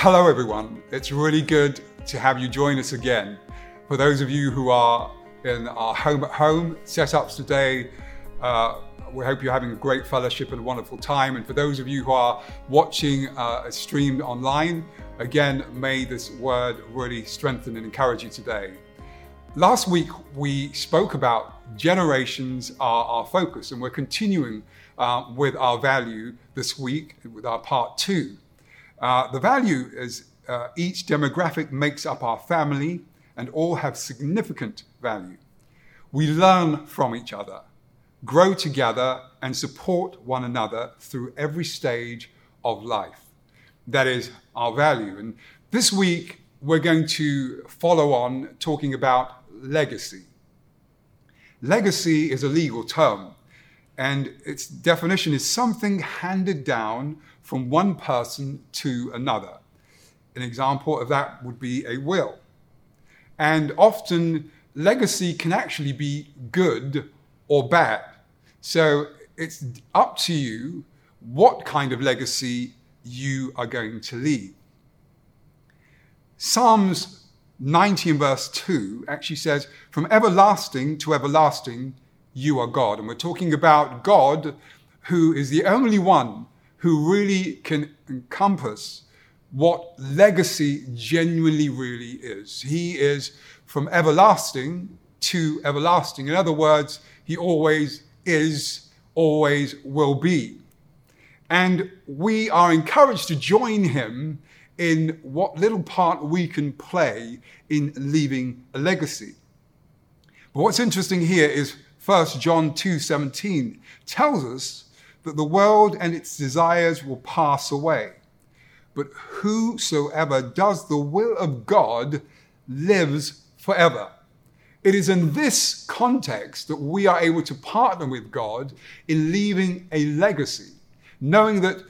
Hello, everyone. It's really good to have you join us again. For those of you who are in our home at home setups today, uh, we hope you're having a great fellowship and a wonderful time. And for those of you who are watching uh, a stream online, again, may this word really strengthen and encourage you today. Last week, we spoke about generations are our focus, and we're continuing uh, with our value this week with our part two. Uh, the value is uh, each demographic makes up our family, and all have significant value. We learn from each other, grow together, and support one another through every stage of life. That is our value. And this week, we're going to follow on talking about legacy. Legacy is a legal term, and its definition is something handed down from one person to another. An example of that would be a will. And often, legacy can actually be good or bad. So it's up to you what kind of legacy you are going to leave. Psalms 19 verse 2 actually says, From everlasting to everlasting, you are God. And we're talking about God who is the only one who really can encompass what legacy genuinely really is. He is from everlasting to everlasting. In other words, he always is, always will be. And we are encouraged to join him in what little part we can play in leaving a legacy. But what's interesting here is 1 John 2:17 tells us that the world and its desires will pass away. But whosoever does the will of God lives forever. It is in this context that we are able to partner with God in leaving a legacy, knowing that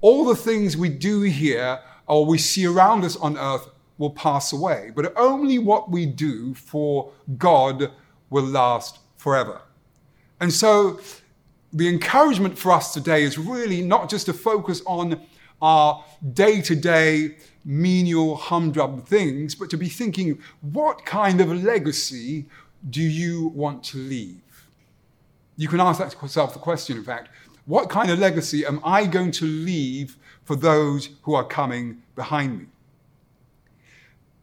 all the things we do here or we see around us on earth will pass away, but only what we do for God will last forever. And so the encouragement for us today is really not just to focus on our day to day menial, humdrum things, but to be thinking, what kind of legacy do you want to leave? You can ask that yourself the question, in fact, what kind of legacy am I going to leave for those who are coming behind me?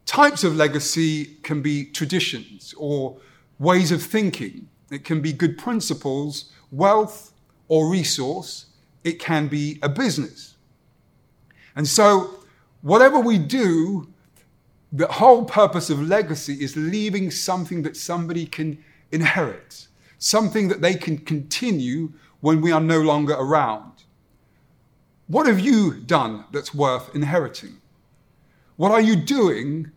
Types of legacy can be traditions or ways of thinking. It can be good principles, wealth, or resource. It can be a business. And so, whatever we do, the whole purpose of legacy is leaving something that somebody can inherit, something that they can continue when we are no longer around. What have you done that's worth inheriting? What are you doing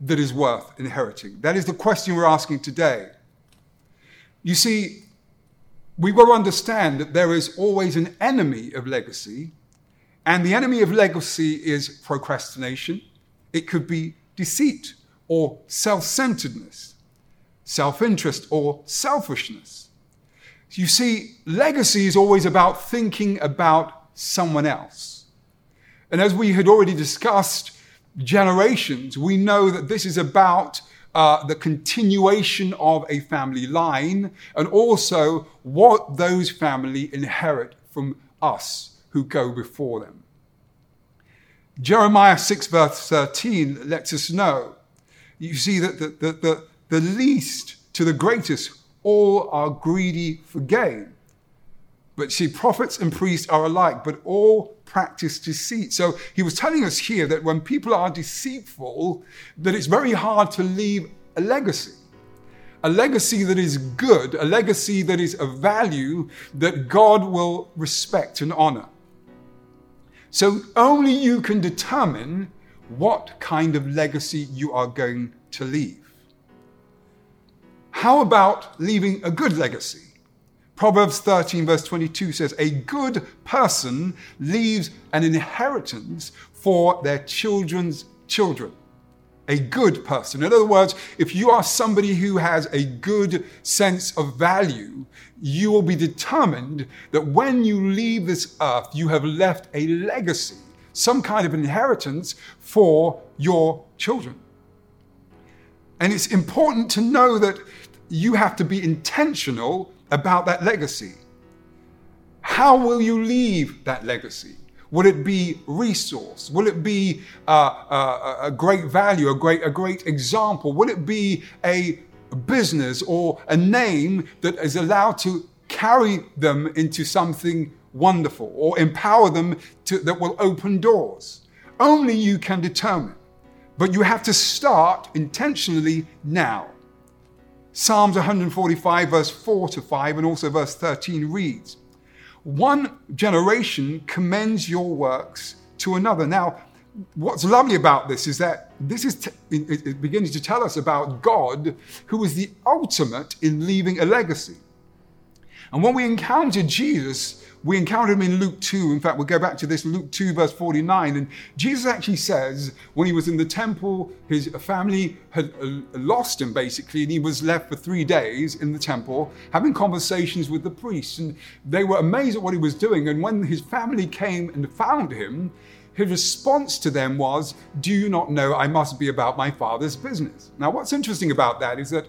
that is worth inheriting? That is the question we're asking today. You see, got to understand that there is always an enemy of legacy, and the enemy of legacy is procrastination. It could be deceit or self centeredness, self interest or selfishness. You see, legacy is always about thinking about someone else. And as we had already discussed, generations, we know that this is about uh, the continuation of a family line and also what those family inherit from us who go before them. Jeremiah 6, verse 13 lets us know. You see that the, the, the, the least to the greatest, all are greedy for gain. But see, prophets and priests are alike, but all practice deceit. So he was telling us here that when people are deceitful, that it's very hard to leave a legacy a legacy that is good, a legacy that is of value that God will respect and honor. So only you can determine what kind of legacy you are going to leave. How about leaving a good legacy? Proverbs 13, verse 22 says, A good person leaves an inheritance for their children's children a good person. In other words, if you are somebody who has a good sense of value, you will be determined that when you leave this earth, you have left a legacy some kind of inheritance for your children. And it's important to know that you have to be intentional about that legacy. How will you leave that legacy? Will it be resource? Will it be uh, uh, a great value, a great, a great example? Will it be a business or a name that is allowed to carry them into something wonderful or empower them to, that will open doors? Only you can determine. But you have to start intentionally now. Psalms 145, verse 4 to 5, and also verse 13 reads One generation commends your works to another. Now, what's lovely about this is that this is t- it begins to tell us about God, who is the ultimate in leaving a legacy. And when we encounter Jesus, we encounter him in Luke 2. In fact, we'll go back to this Luke 2, verse 49. And Jesus actually says, when he was in the temple, his family had uh, lost him basically, and he was left for three days in the temple having conversations with the priests. And they were amazed at what he was doing. And when his family came and found him, his response to them was, Do you not know I must be about my father's business? Now, what's interesting about that is that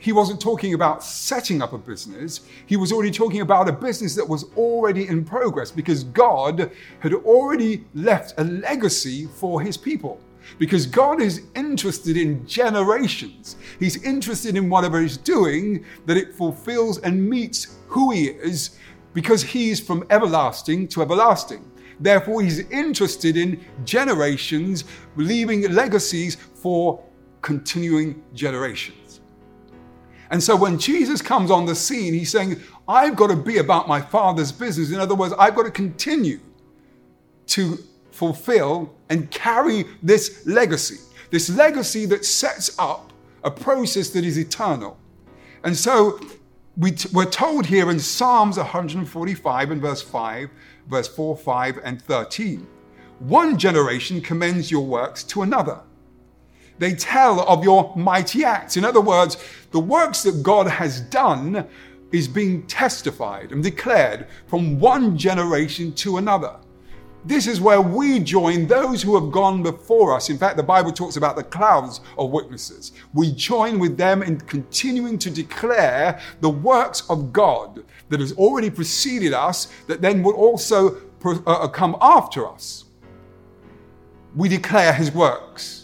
he wasn't talking about setting up a business. He was already talking about a business that was already in progress because God had already left a legacy for his people. Because God is interested in generations. He's interested in whatever he's doing, that it fulfills and meets who he is, because he's from everlasting to everlasting. Therefore, he's interested in generations, leaving legacies for continuing generations. And so when Jesus comes on the scene, he's saying, I've got to be about my Father's business. In other words, I've got to continue to fulfill and carry this legacy, this legacy that sets up a process that is eternal. And so we t- we're told here in Psalms 145 and verse 5, verse 4, 5, and 13 one generation commends your works to another they tell of your mighty acts. In other words, the works that God has done is being testified and declared from one generation to another. This is where we join those who have gone before us. In fact, the Bible talks about the clouds of witnesses. We join with them in continuing to declare the works of God that has already preceded us, that then will also uh, come after us. We declare his works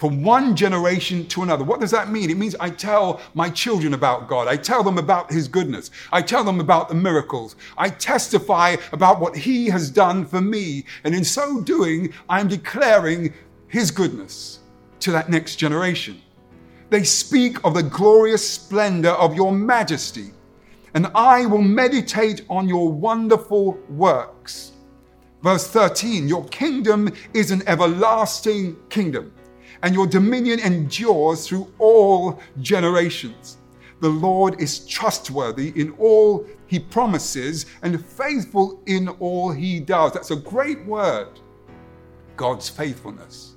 from one generation to another. What does that mean? It means I tell my children about God. I tell them about His goodness. I tell them about the miracles. I testify about what He has done for me. And in so doing, I'm declaring His goodness to that next generation. They speak of the glorious splendor of your majesty, and I will meditate on your wonderful works. Verse 13 Your kingdom is an everlasting kingdom and your dominion endures through all generations. The Lord is trustworthy in all he promises and faithful in all he does. That's a great word. God's faithfulness.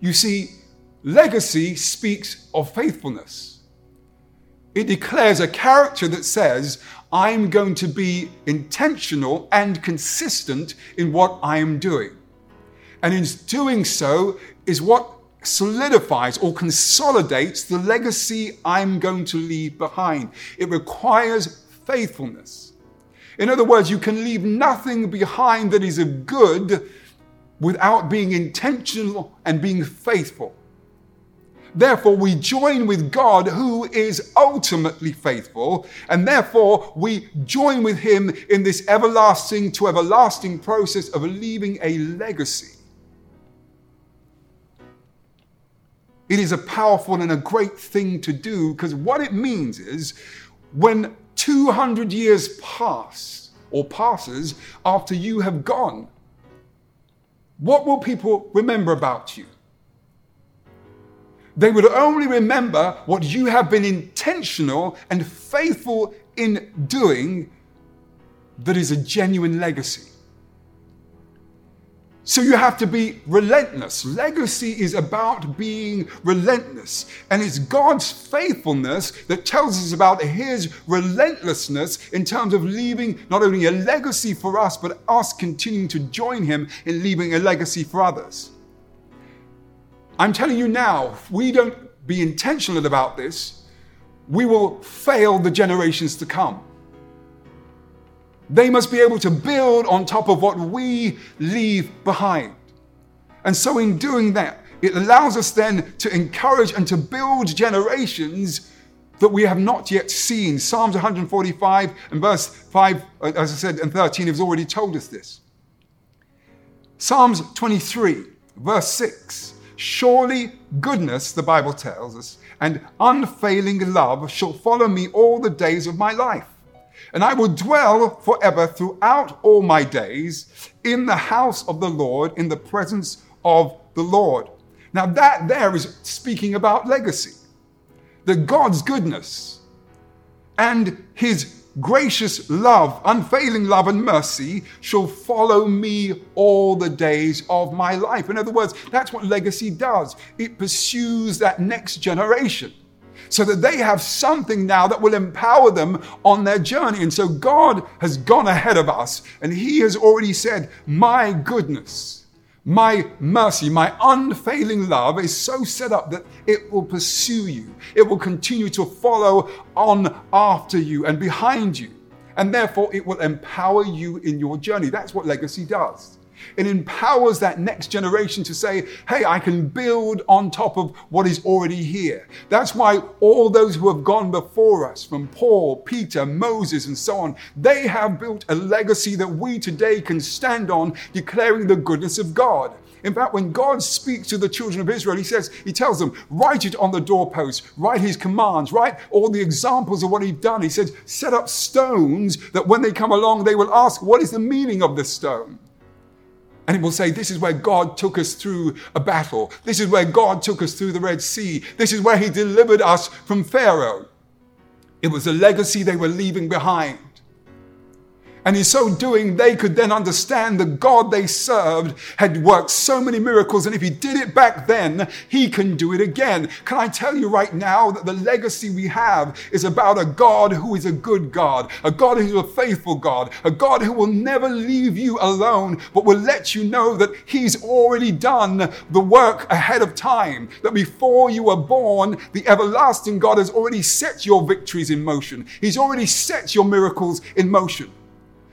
You see, legacy speaks of faithfulness. It declares a character that says, I'm going to be intentional and consistent in what I am doing. And in doing so, is what solidifies or consolidates the legacy I'm going to leave behind. It requires faithfulness. In other words, you can leave nothing behind that is of good without being intentional and being faithful. Therefore, we join with God who is ultimately faithful, and therefore we join with Him in this everlasting to everlasting process of leaving a legacy. It is a powerful and a great thing to do because what it means is when 200 years pass or passes after you have gone, what will people remember about you? They would only remember what you have been intentional and faithful in doing that is a genuine legacy. So you have to be relentless. Legacy is about being relentless. And it's God's faithfulness that tells us about his relentlessness in terms of leaving not only a legacy for us, but us continuing to join him in leaving a legacy for others. I'm telling you now, if we don't be intentional about this, we will fail the generations to come. They must be able to build on top of what we leave behind. And so, in doing that, it allows us then to encourage and to build generations that we have not yet seen. Psalms 145 and verse 5, uh, as I said, and 13 has already told us this. Psalms 23, verse 6 Surely goodness, the Bible tells us, and unfailing love shall follow me all the days of my life and I will dwell forever throughout all my days in the house of the Lord, in the presence of the Lord. Now, that there is speaking about legacy. That God's goodness and his gracious love, unfailing love and mercy shall follow me all the days of my life. In other words, that's what legacy does. It pursues that next generation so that they have something now that will empower them on their journey. And so God has gone ahead of us and He has already said, My goodness, my mercy, my unfailing love is so set up that it will pursue you, it will continue to follow on after you and behind you. And therefore, it will empower you in your journey. That's what legacy does. It empowers that next generation to say, hey, I can build on top of what is already here. That's why all those who have gone before us, from Paul, Peter, Moses, and so on, they have built a legacy that we today can stand on, declaring the goodness of God. In fact, when God speaks to the children of Israel, He says, He tells them, write it on the doorposts, write His commands, write all the examples of what He's done. He says, set up stones that when they come along, they will ask, What is the meaning of this stone? And it will say, This is where God took us through a battle. This is where God took us through the Red Sea. This is where He delivered us from Pharaoh. It was a legacy they were leaving behind. And in so doing, they could then understand the God they served had worked so many miracles. And if he did it back then, he can do it again. Can I tell you right now that the legacy we have is about a God who is a good God, a God who is a faithful God, a God who will never leave you alone, but will let you know that he's already done the work ahead of time. That before you were born, the everlasting God has already set your victories in motion. He's already set your miracles in motion.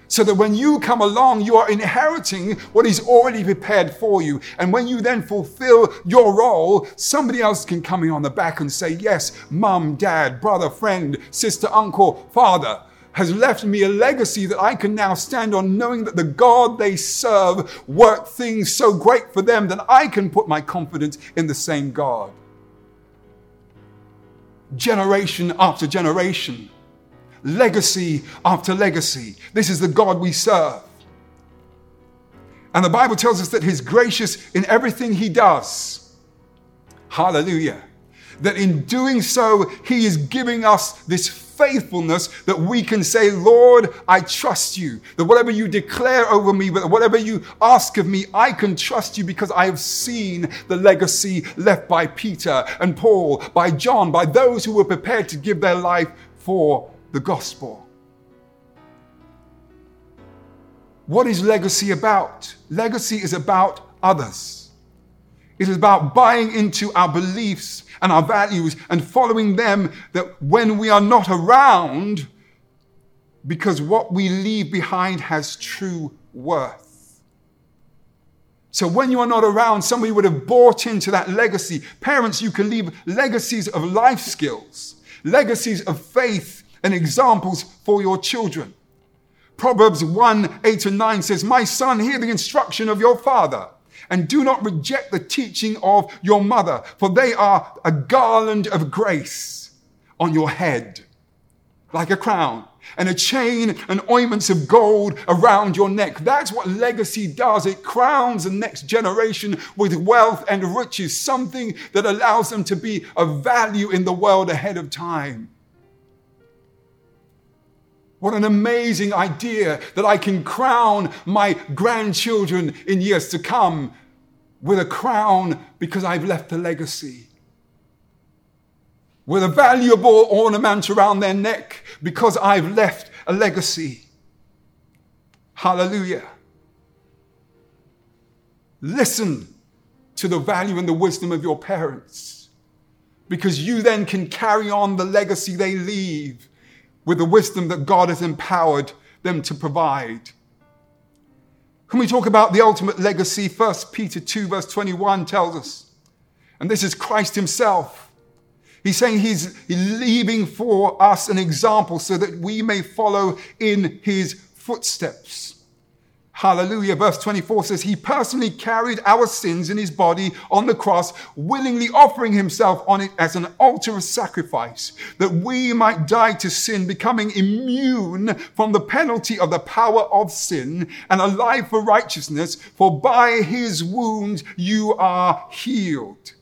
So that when you come along, you are inheriting what He's already prepared for you. And when you then fulfill your role, somebody else can come in on the back and say, Yes, mum, dad, brother, friend, sister, uncle, father has left me a legacy that I can now stand on, knowing that the God they serve worked things so great for them that I can put my confidence in the same God. Generation after generation legacy after legacy. This is the God we serve. And the Bible tells us that He's gracious in everything He does. Hallelujah. That in doing so, He is giving us this faithfulness that we can say, Lord, I trust you. That whatever you declare over me, whatever you ask of me, I can trust you because I have seen the legacy left by Peter and Paul, by John, by those who were prepared to give their life for the gospel. What is legacy about? Legacy is about others. It is about buying into our beliefs and our values and following them that when we are not around, because what we leave behind has true worth. So when you are not around, somebody would have bought into that legacy. Parents, you can leave legacies of life skills, legacies of faith and examples for your children. Proverbs 1 8 and 9 says, My son, hear the instruction of your father, and do not reject the teaching of your mother, for they are a garland of grace on your head, like a crown, and a chain and ointments of gold around your neck. That's what legacy does. It crowns the next generation with wealth and riches, something that allows them to be of value in the world ahead of time. What an amazing idea that I can crown my grandchildren in years to come with a crown because I've left a legacy. With a valuable ornament around their neck because I've left a legacy. Hallelujah. Listen to the value and the wisdom of your parents because you then can carry on the legacy they leave with the wisdom that God has empowered them to provide. Can we talk about the ultimate legacy, 1 Peter 2, verse 21 tells us, and this is Christ Himself. He's saying He's leaving for us an example so that we may follow in His footsteps. Hallelujah. Verse 24 says, He personally carried our sins in His body on the cross, willingly offering Himself on it as an altar of sacrifice, that we might die to sin, becoming immune from the penalty of the power of sin and alive for righteousness, for by His wounds you are healed.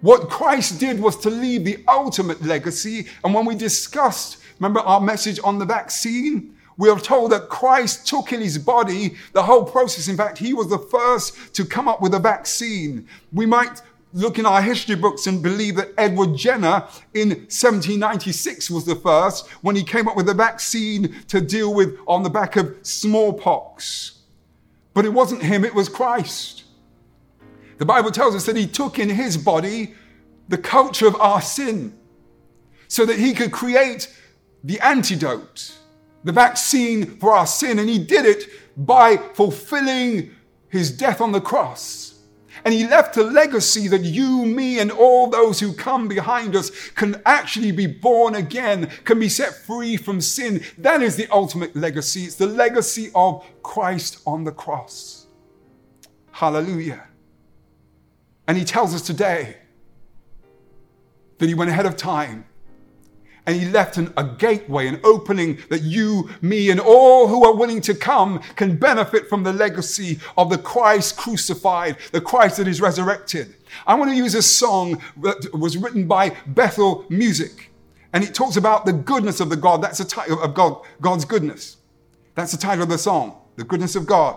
What Christ did was to leave the ultimate legacy. And when we discussed, remember our message on the vaccine? We are told that Christ took in his body the whole process. In fact, he was the first to come up with a vaccine. We might look in our history books and believe that Edward Jenner in 1796 was the first when he came up with a vaccine to deal with on the back of smallpox. But it wasn't him, it was Christ. The Bible tells us that he took in his body the culture of our sin so that he could create the antidote the vaccine for our sin, and he did it by fulfilling his death on the cross. And he left a legacy that you, me, and all those who come behind us can actually be born again, can be set free from sin. That is the ultimate legacy. It's the legacy of Christ on the cross. Hallelujah. And he tells us today that he went ahead of time and he left an, a gateway, an opening that you, me, and all who are willing to come can benefit from the legacy of the Christ crucified, the Christ that is resurrected. I want to use a song that was written by Bethel Music. And it talks about the goodness of the God. That's the title of God, God's goodness. That's the title of the song, The Goodness of God.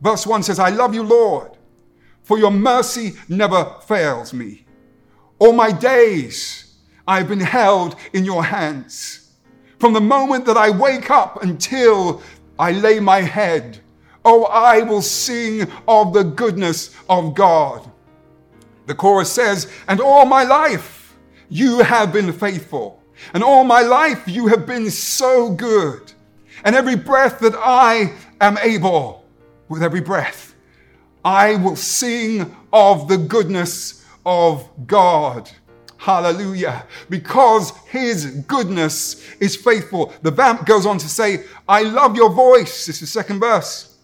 Verse 1 says, I love you, Lord, for your mercy never fails me. All my days, I've been held in your hands. From the moment that I wake up until I lay my head, oh, I will sing of the goodness of God. The chorus says, And all my life you have been faithful, and all my life you have been so good. And every breath that I am able, with every breath, I will sing of the goodness of God. Hallelujah. Because his goodness is faithful. The vamp goes on to say, I love your voice. This is the second verse.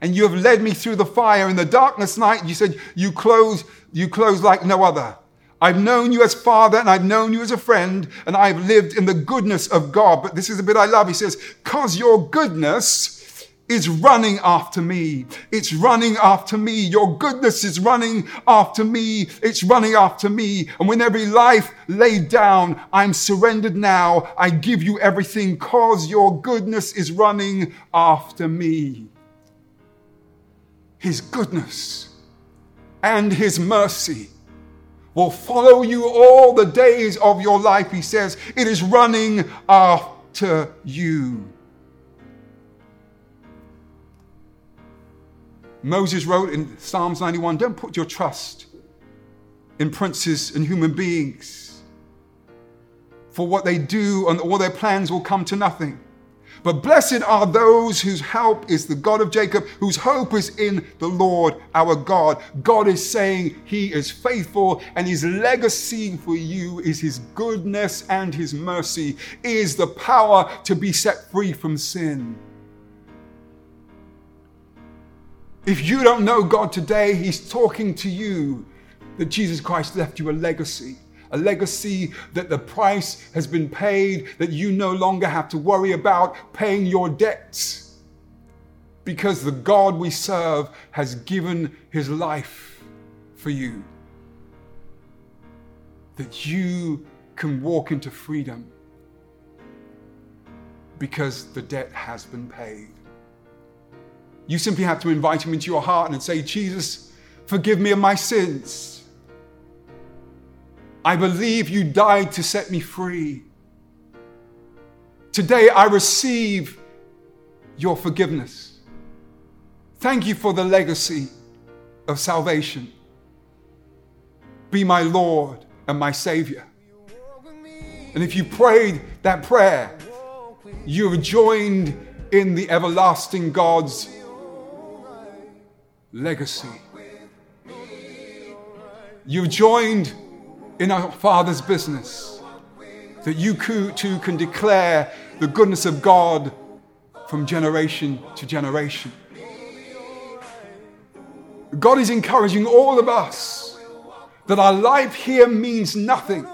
And you have led me through the fire in the darkness night. You said, You close, you close like no other. I've known you as father and I've known you as a friend and I've lived in the goodness of God. But this is a bit I love. He says, Because your goodness is running after me. It's running after me. Your goodness is running after me. It's running after me. And when every life laid down, I'm surrendered now. I give you everything cause your goodness is running after me. His goodness and his mercy will follow you all the days of your life, he says. It is running after you. Moses wrote in Psalms 91 don't put your trust in princes and human beings, for what they do and all their plans will come to nothing. But blessed are those whose help is the God of Jacob, whose hope is in the Lord our God. God is saying he is faithful, and his legacy for you is his goodness and his mercy, is the power to be set free from sin. If you don't know God today, He's talking to you that Jesus Christ left you a legacy. A legacy that the price has been paid, that you no longer have to worry about paying your debts. Because the God we serve has given his life for you. That you can walk into freedom because the debt has been paid. You simply have to invite him into your heart and say, Jesus, forgive me of my sins. I believe you died to set me free. Today I receive your forgiveness. Thank you for the legacy of salvation. Be my Lord and my Savior. And if you prayed that prayer, you have joined in the everlasting God's legacy. You've joined in our Father's business that you too can declare the goodness of God from generation to generation. God is encouraging all of us that our life here means nothing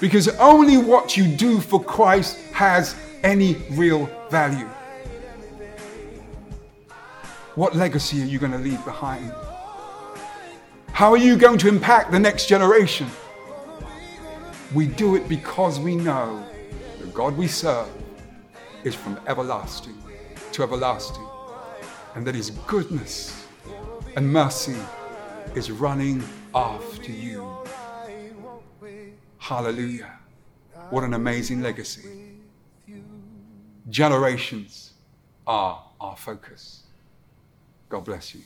because only what you do for Christ has any real value. What legacy are you going to leave behind? How are you going to impact the next generation? We do it because we know the God we serve is from everlasting to everlasting, and that His goodness and mercy is running after you. Hallelujah. What an amazing legacy. Generations are our focus. God bless you.